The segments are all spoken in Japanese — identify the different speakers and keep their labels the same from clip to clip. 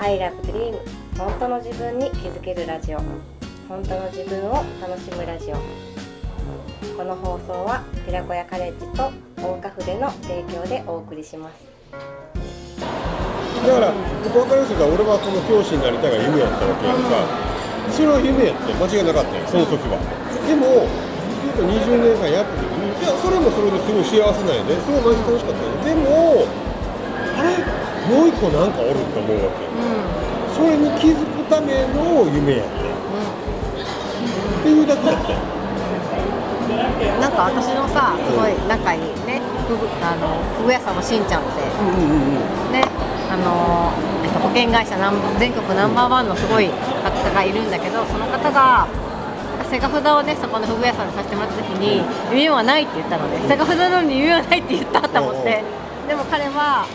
Speaker 1: I love dream 本当の自分に気づけるラジオ。本当の自分を楽しむラジオ。この放送は寺子屋カレッジと大岡筆の提供でお送りします。
Speaker 2: だから分かりやすいから俺はこの教師になりたいが夢やったわけやんか、それは夢やって間違いなかったよその時は。でもずっと20年間やってる時にいやそれもそれですごい幸せなんやで。すごい毎日楽しかったよでもあれ？もう一個なんかおると思うわけ。それに気づくための夢やって。っていうだけだったよ
Speaker 3: なんか私のさすごい仲いいねふぐあのふぐ屋さんのしんちゃんって。
Speaker 2: うんうんうんうん。
Speaker 3: ねあの、えっと、保険会社全国ナンバーワンのすごい方がいるんだけどその方がセガ札をねそこのふぐ屋さんでさせてもらった時に夢はないって言ったのでセガ札なのに夢はないって言ったと思って。でも彼は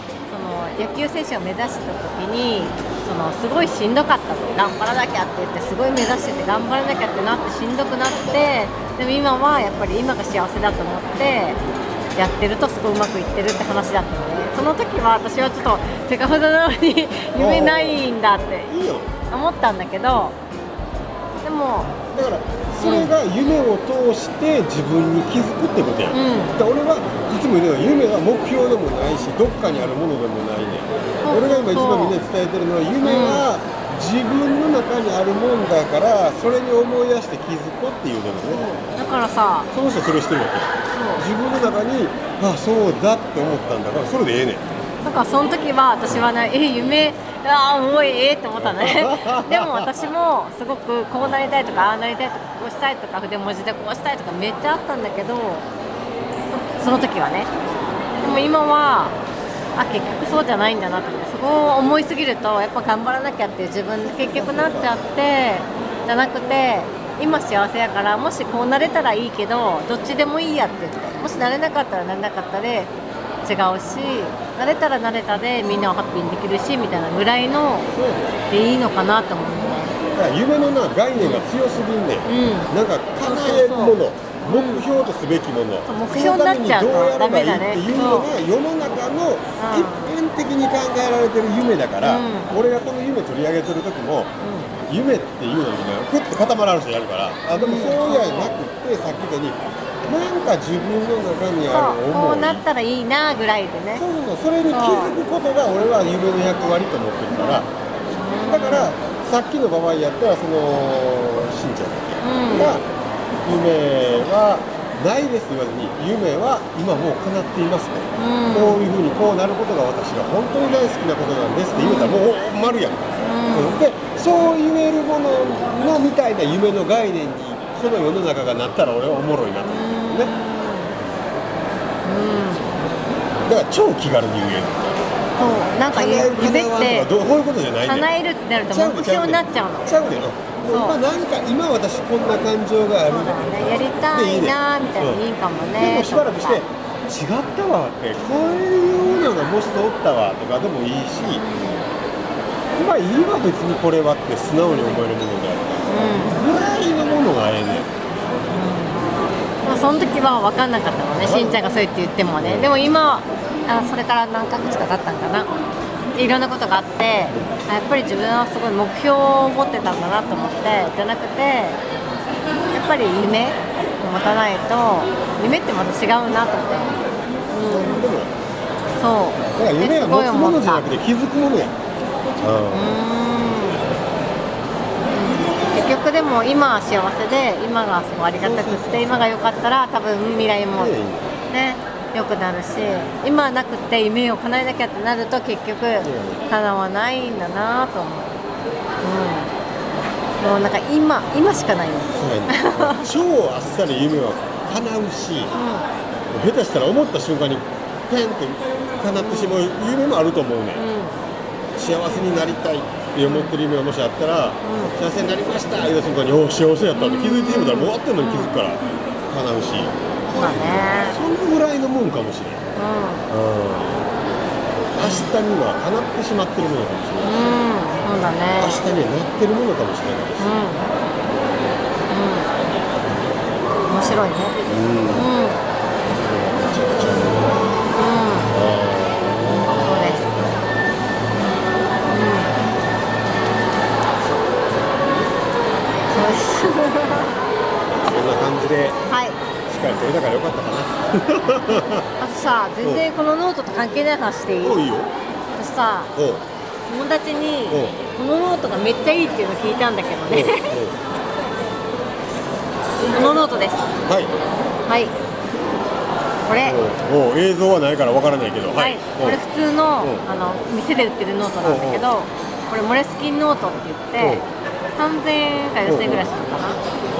Speaker 3: 野球選手を目指した時にそのすごいしんどかったと。頑張らなきゃって言ってすごい目指してて頑張らなきゃってなってしんどくなってでも今はやっぱり今が幸せだと思ってやってるとすごいうまくいってるって話だったのでその時は私はちょっとセガ札なのに 夢ないんだって思ったんだけどでも
Speaker 2: だからそれが夢を通して自分に気づくってことや、
Speaker 3: うん。
Speaker 2: 俺はいつも言うのは夢は目標でもないしどっかにあるものでもないね。俺が今一番みんなに伝えてるのは夢は自分の中にあるもんだからそれに思い出して気づこうっていうのね。
Speaker 3: だからさ
Speaker 2: その人はそれをしてるわけ。自分の中にあそうだって思ったんだからそれでええねん。
Speaker 3: なんかその時は私はね、え夢ああもうええって思ったのね。でも私もすごくこうなりたいとかああなりたいとかこうしたいとか筆文字でこうしたいとかめっちゃあったんだけどそその時はね。でも今はあ結局そうじゃないんだなと思ってそこを思いすぎるとやっぱ頑張らなきゃっていう自分に結局なっちゃってじゃなくて今幸せやからもしこうなれたらいいけどどっちでもいいやって言ってもしなれなかったらなれなかったで違うし慣れたら慣れたでみんなをハッピーにできるしみたいなぐらいのでいいのかなと思う。
Speaker 2: 夢のな概念が強すぎんねん、
Speaker 3: うん。
Speaker 2: なんか叶えるもの目標とすべきもの、
Speaker 3: そう目標になっちゃう
Speaker 2: やればいい
Speaker 3: ダメだね
Speaker 2: っていうのが世の中の一般的に考えられてる夢だから、
Speaker 3: うん。
Speaker 2: 俺がこの夢取り上げてる時も、夢っていうのにねふっと固まられる人やるからあでもそうじゃなくてさっき言ったようになんか自分の中にある
Speaker 3: そうこ
Speaker 2: 思い。
Speaker 3: うなったらいいなぐらいでね。
Speaker 2: そうそうそうそれに気づくことが俺は夢の役割と思ってるからだからさっきの場合やったらそのしんちゃんだっけ、
Speaker 3: うん。
Speaker 2: が夢はないですって言わずに夢は今もう叶っていますと、
Speaker 3: うん。
Speaker 2: こういうふうにこうなることが私が本当に大好きなことなんですって言うたらもう丸やん。か、うん。でそう言えるもののみたいな夢の概念にこの世の中がなったら俺はおもろいなと。思うねだから超気軽に言える。
Speaker 3: そう。なんか
Speaker 2: 叶える
Speaker 3: 夢って
Speaker 2: どういうことじゃない
Speaker 3: 叶えるってなると目標になっちゃうの。
Speaker 2: ちゃうねん。もう今なんか今私こんな感情がある
Speaker 3: そうだ。ねやりたいなみたいないいかも
Speaker 2: で
Speaker 3: ね
Speaker 2: もしばらくして違ったわってこういうのがもしおったわとかでもいいしまあいいわ別にこれはって素直に思えるものであるぐらい。のものがええねん。
Speaker 3: まあ、その時は分かんなかったのね。しんちゃんがそう言って言ってもね。でも今あそれから何ヶ月か経ったんかないろんなことがあってあやっぱり自分はすごい目標を持ってたんだなと思ってじゃなくてやっぱり夢を持たないと夢ってまた違うなと思って。
Speaker 2: でも
Speaker 3: そう
Speaker 2: だから夢は持つものじゃなくて気づくものや。うん。
Speaker 3: うーん。結局でも今は幸せで今がすごいありがたくって今が良かったら多分未来もね良くなるし今はなくて夢を叶えなきゃってなると結局叶わないんだなと思う、うん、もうなんか今今しかないよ、
Speaker 2: そうやねん超あっさり夢は叶うし下手したら思った瞬間にペンって叶ってしまう夢もあると思うねん。
Speaker 3: うん。うん
Speaker 2: 幸せになりたいって思ってる夢がもしあったら、幸せになりました言うた瞬間にお幸せやったって気づいてしまったらもう終わってんのに気づくから叶うし
Speaker 3: まあね。
Speaker 2: そのぐらいのもんかもしれん、
Speaker 3: う
Speaker 2: 明日には叶ってしまってるものかもしれない、
Speaker 3: んうん。そうだね
Speaker 2: 明日にはなってるものかもしれないです、
Speaker 3: うん。うん。面白いね。
Speaker 2: うん。
Speaker 3: うん あとさ全然このノートと関係ない話していい？
Speaker 2: おういいよ。
Speaker 3: 私さ友達にこのノートがめっちゃいいっていうのを聞いたんだけどね。このノートです。
Speaker 2: はい。
Speaker 3: はい。これ。
Speaker 2: おうおう映像はないからわからないけど。
Speaker 3: はい、これ普通の
Speaker 2: う。ん
Speaker 3: あの店で売ってるノートなんだけどこれモレスキンノートって言って3000円か4000円ぐらいするのかな？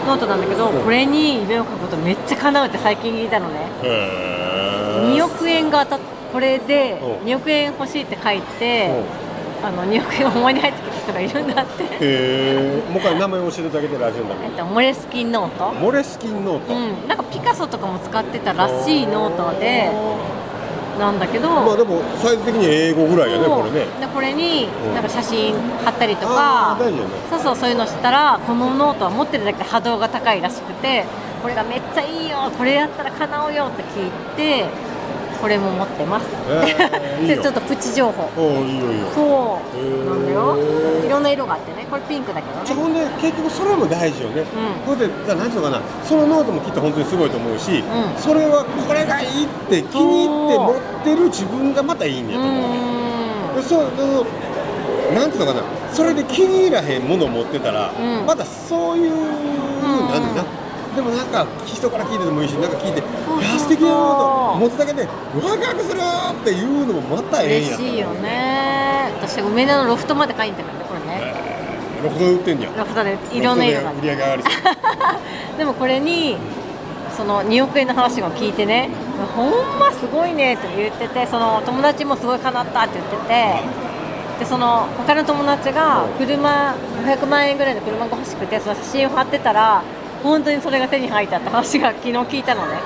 Speaker 3: ノートなんだけど
Speaker 2: うん。
Speaker 3: これに夢を書くことめっちゃ叶うって最近聞いたのね。
Speaker 2: へー。
Speaker 3: 2億円が当たっこれで
Speaker 2: うん。
Speaker 3: 2億円欲しいって書いてあの2億円がほんまに入ってきた人がいるんだって。
Speaker 2: へえもう一回名前教えてだけでラジオのために
Speaker 3: えっとモレスキンノート。
Speaker 2: モレスキンノート、
Speaker 3: うん。なんかピカソとかも使ってたらしいノートでなんだけど
Speaker 2: まあでもサイズ的に A5ぐらいやねこれね。
Speaker 3: でこれに
Speaker 2: うん。
Speaker 3: なんか写真貼ったりとか
Speaker 2: あー大事よね。
Speaker 3: そうそうそういうのしたらこのノートは持ってるだけで波動が高いらしくてこれがめっちゃいいよこれやったら叶うよって聞いてこれも持ってます、
Speaker 2: えーいい
Speaker 3: ちょっとプチ情報。
Speaker 2: いいよいいよ。
Speaker 3: そう。
Speaker 2: へー
Speaker 3: なんだよ。いろんな色があってね。これピンクだけどね。
Speaker 2: ほんで結局それも大事よね、
Speaker 3: ん。
Speaker 2: これでじゃあ何ていうのかな。そのノートもきっと本当にすごいと思うし、
Speaker 3: ん。
Speaker 2: それはこれがいいって気に入って持ってる自分がまたいいんや
Speaker 3: う
Speaker 2: と思う。ね、
Speaker 3: ん。
Speaker 2: でそうなんていうのかな。それで気に入らへんものを持ってたら、
Speaker 3: うん。
Speaker 2: またそういう、
Speaker 3: ん
Speaker 2: なんだなでもなんか人から聞いててもいいしなんか聞いて「いや素敵なノート持つだけでワクワクする!」っていうのもまたええんやと
Speaker 3: 嬉しいよね。私梅田のロフトまで買いに行ったからねこれね。
Speaker 2: ロフトで売ってんじゃん。
Speaker 3: ロフトでいろんな色が
Speaker 2: 売り上げ上がりそう。
Speaker 3: でもこれにその2億円の話を聞いてねほんますごいねって言っててその友達もすごい叶ったって言っててでその他の友達が車500万円ぐらいの車が欲しくてその写真を貼ってたら本当にそれが手に入ったって話が昨日聞いたのね。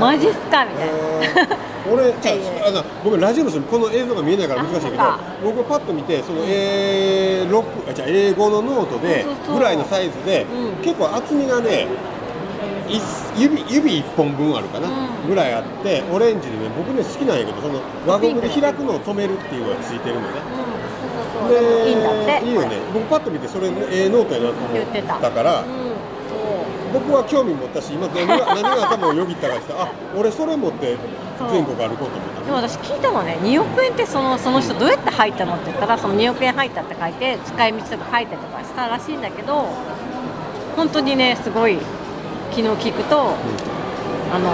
Speaker 3: マジっすかみたいな。
Speaker 2: 俺 じゃああのごめんラジオの人にこの映像が見えないから難しいけど僕パッと見てその A6 あじゃあ英語のノートでぐらいのサイズで、
Speaker 3: うん。
Speaker 2: 結構厚みがねい指指1本分あるかな、
Speaker 3: うん。
Speaker 2: ぐらいあってオレンジでね僕ね好きなんやけどその輪ゴムで開くのを止めるっていうのがついてるのね。
Speaker 3: うん。そうそうそう。
Speaker 2: で
Speaker 3: いいんだって。
Speaker 2: いいよね。僕パッと見てそれ、ええノートやなと思
Speaker 3: 言ってた。
Speaker 2: から僕は興味持ったし今何が何が頭をよぎったかってあ俺それ持って全国歩こうと思った。
Speaker 3: でも私聞いたのね2億円ってそのその人どうやって入ったのって言ったらその2億円入ったって書いて使い道とか書いたりとかしたらしいんだけど本当にねすごい昨日聞くと、あの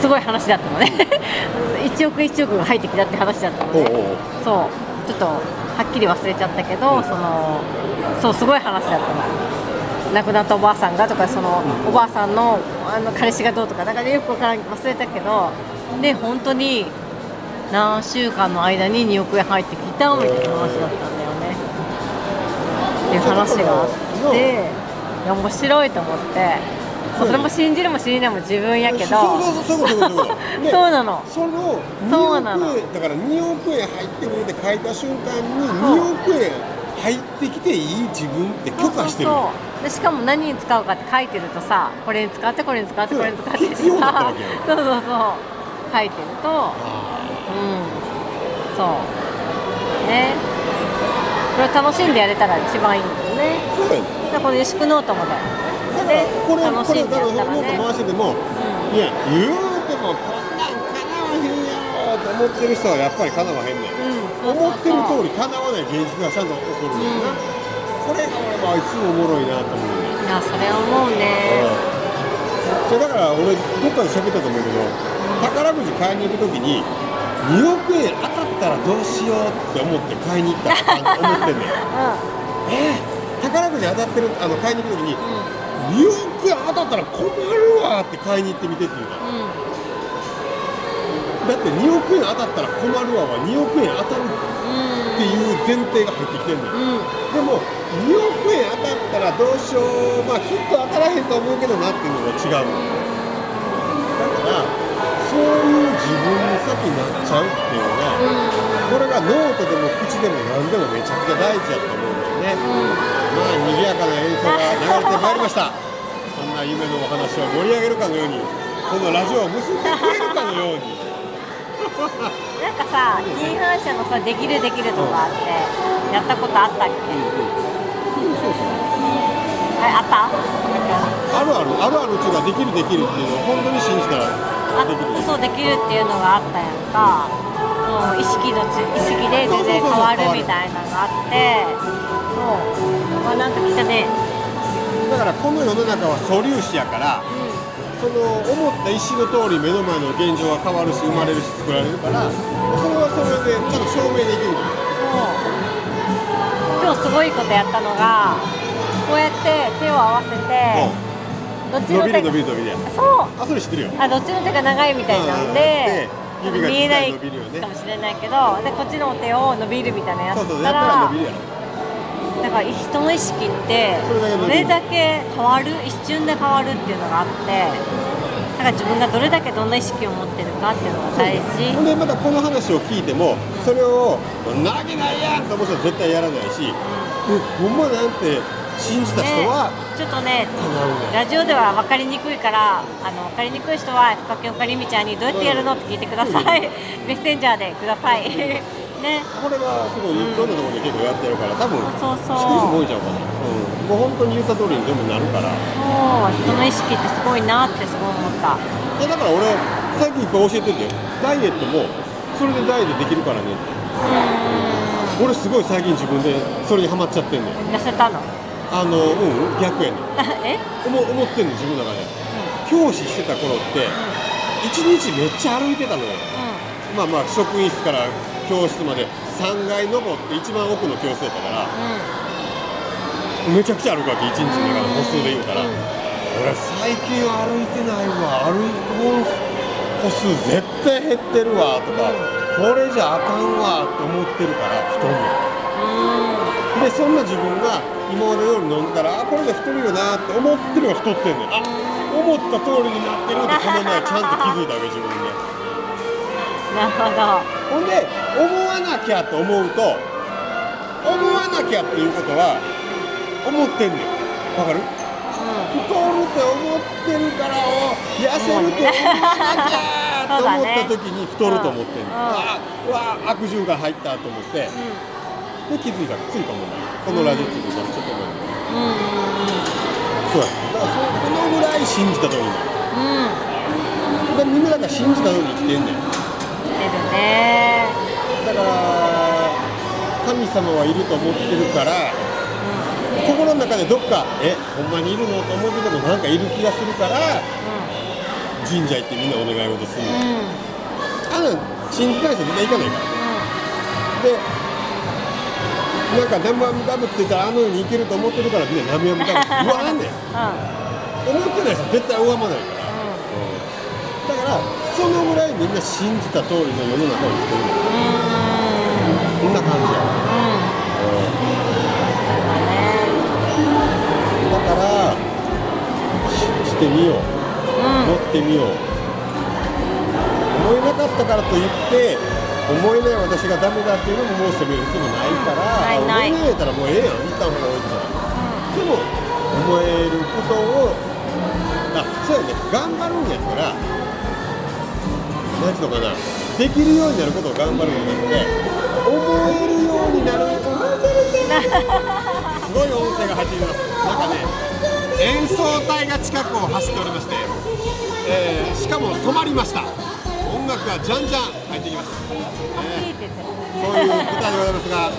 Speaker 3: すごい話だったのね。1億1億が入ってきたって話だったのね。
Speaker 2: おうおうおう。
Speaker 3: そう。ちょっとはっきり忘れちゃったけど、そのそうすごい話だったの亡くなったおばあさんがとかそのおばあさんのあの彼氏がどうとかなんかねよくわからん忘れたけどで本当に何週間の間に2億円入ってきたみたいな話だったんだよね。っていう話があっていや面白いと思って。それも信じるも信じないも自分やけど。
Speaker 2: そう
Speaker 3: なの。
Speaker 2: その
Speaker 3: そうなの。
Speaker 2: 2億円だから2億円入ってくるって書いた瞬間に2億円入ってきていい自分って許可してる
Speaker 3: でしかも何に使うかって書いてるとさこれに使ってこれに使ってこれに使って。
Speaker 2: 必要だったわ
Speaker 3: さ
Speaker 2: けや
Speaker 3: そうそうそう。書いてると。
Speaker 2: あ
Speaker 3: うん。そう。ね。これ楽しんでやれたら一番いいんだよね。
Speaker 2: ーそうやね。
Speaker 3: でこの牛久ノートもだよ。
Speaker 2: だから
Speaker 3: で
Speaker 2: これ
Speaker 3: 楽しんでや
Speaker 2: これだから
Speaker 3: ったらね
Speaker 2: ノート回しててもいや言うてもこんなんかなわへんやろと思ってる人はやっぱりかなわへんねん
Speaker 3: うん、うん、
Speaker 2: 思ってる通
Speaker 3: り
Speaker 2: り叶わない現実がちゃんと起こるんだよな、これが俺はいつもおもろいなと思うね。
Speaker 3: いやそれ思うね。
Speaker 2: それだから俺どっかで喋ったと思うけど宝くじ買いに行くときに2億円当たったらどうしようって思って買いに行ったと思ってんね ん。えー、宝くじ当たってるあの買いに行くときに2億円当たったら困るわって買いに行ってみてって言うか。ら
Speaker 3: うんうん
Speaker 2: だって2億円当たったら困るわは2億円当たる
Speaker 3: うん
Speaker 2: っていう前提が入ってきてんねん。
Speaker 3: うん。
Speaker 2: でも2億円当たったらどうしよう。まあきっと当たらへんと思うけどなっていうのが違うだからそういう自分に先になっちゃうっていうのが、これがノートでも口でも何でもめちゃくちゃ大事だと思うんだよね、まあ賑やかな演奏が流れてまいりました。そんな夢のお話を盛り上げるかのようにこのラジオを結んでくれるかのように
Speaker 3: なんかさ D 反射のさできるできるとかあってやったことあったっけ？ああった？
Speaker 2: あるある。あるあるうちができるできるっていうのを本当に信じたら
Speaker 3: あ
Speaker 2: できる。
Speaker 3: そうできるっていうのがあったやんか。そう意識のち意識で全然変わるみたいなのがあって。そう。まあなんか来たね。
Speaker 2: だからこの世の中は素粒子やからその思った意思の通り目の前の現状が変わるし生まれるし作られるからそれはそれでちゃんと証明できる。
Speaker 3: 今日すごいことやったのがこうやって手を合わせてどっちの手
Speaker 2: 伸びる伸びる伸びるや
Speaker 3: そう。
Speaker 2: あそれ知ってるよ。
Speaker 3: あどっちの手が長いみたいなんで見えないかもしれないけどでこっちの手を伸びるみたいなやつ
Speaker 2: やったら伸びるやろ
Speaker 3: だから人の意識ってどれだけ変わる一瞬で変わるっていうのがあってだから自分がどれだけどんな意識を持ってるかっていうのが大事。
Speaker 2: ほんでまたこの話を聞いてもそれを「なわけないやん!」と思う人は絶対やらないし「えほんまなんて信じた人は
Speaker 3: ちょっとねラジオでは分かりにくいからあの分かりにくい人は深木岡りみちゃんにどうやってやるのって聞いてください。メッセンジャーでくださいね。
Speaker 2: これはすごいいろんなところで結構やってるから多分
Speaker 3: そうそう。
Speaker 2: 知ってる人も多いんちゃうかな、うん、もう本当に言った通りに全部なるから。
Speaker 3: そう人の意識ってすごいなってすごい思った。
Speaker 2: いやだから俺最近いっぱい教えててダイエットもそれでダイエットできるからね。って俺すごい最近自分でそれにハマっちゃってんねん
Speaker 3: 痩せたの？
Speaker 2: あのうん逆やねん。
Speaker 3: え？
Speaker 2: 思思ってんねん自分の中で。教師してた頃って一日めっちゃ歩いてたのよ。まあまあ職員室から教室まで3階登って一番奥の教室やったからめちゃくちゃ歩くわけ1日の中で歩数で言うたら。俺最近歩いてないわ。歩く歩数絶対減ってるわとかこれじゃあかんわって思ってるから太んねん。でそんな自分が今まで通り飲んだらあこれで太るよなって思ってるが太ってんねん。あ思った通りになってるってこの前ちゃんと気づいたわけ自分で
Speaker 3: なるほど。
Speaker 2: ほんで思わなきゃと思うと思わなきゃっていうことは思ってんねん。わかる？太るって思ってるからお痩せるって思わなきゃと思った時に太ると思ってんねん、
Speaker 3: うん。
Speaker 2: あうわ悪循環入ったと思って。で気づいたついたもんないこのラジオ聞いてからちょっと前に
Speaker 3: うんうんうん。
Speaker 2: そうやだからそこのぐらい信じた通りになる。
Speaker 3: うん。
Speaker 2: でみんなだから信じた通りに生きてんねん
Speaker 3: ね。
Speaker 2: だから神様はいると思ってるから心の中でどっかえほんまにいるのと思っててもなんかいる気がするから神社行ってみんなお願い事する。の、
Speaker 3: うん。うん
Speaker 2: あんなん信じたい人絶対行かないから。でなんか南無阿弥陀仏って言ったらあの世に行けると思ってるからみんな南無阿弥陀仏って言わんねん。思ってない人絶対拝まないからそのぐらいみん。な信じた通りの世の中を生きてるのこん。な感じやだからしてみよう乗ってみよう思えなかったからといって思えない私がダメだっていうのももう責める必要もないから、
Speaker 3: ないない
Speaker 2: 思えないやったらもうええやん。一旦ほら置いてたらでも思えることをあそうやね頑張るん。やったら何ていうのかなできるようになることを頑張るんじゃなくて思えるようになるすごい音声が入っています。なんかね演奏隊が近くを走っておりまして、えーしかも止まりました。音楽がじゃんじゃん入ってきます、えーそういう舞台でございますが、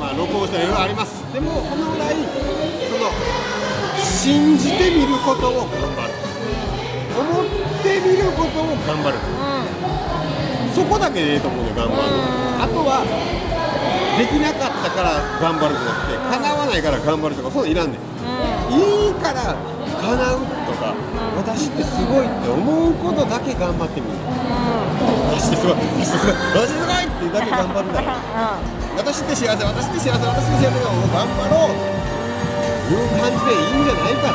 Speaker 2: まあ、録音したらいろいろあります。でもこのぐらいその信じてみることを頑張る。思ってみることを頑張る。そこだけでいいと思うね頑張るあとはできなかったから頑張るじゃなくて叶わないから頑張るとかそういうのいらんねん。いいから叶うとか私ってすごいって思うことだけ頑張ってみる。私ってすごい私ってすごい私ってすごいってだけ頑張るんだよ。私って幸せ私って幸せ私って幸せを頑張ろう。という感じでいいんじゃないか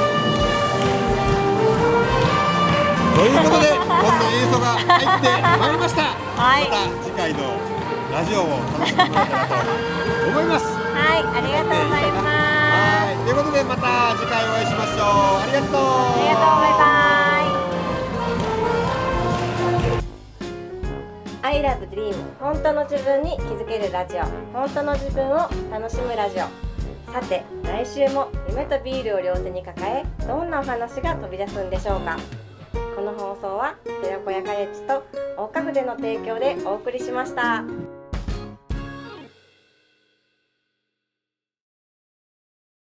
Speaker 2: ということでこんな映像が入ってまいりました、
Speaker 3: はい。
Speaker 2: また次回のラジオを楽しんでもらえたらと思います。
Speaker 3: はいありがとうございます。
Speaker 2: はい。ということでまた次回お会いしましょう。ありがとう。
Speaker 3: ありがとうバイバイ
Speaker 1: I love dream 本当の自分に気づけるラジオ。本当の自分を楽しむラジオ。さて来週も夢とビールを両手に抱えどんなお話が飛び出すんでしょうか。この放送は寺子屋カレッジと大花筆の提供でお送りしました。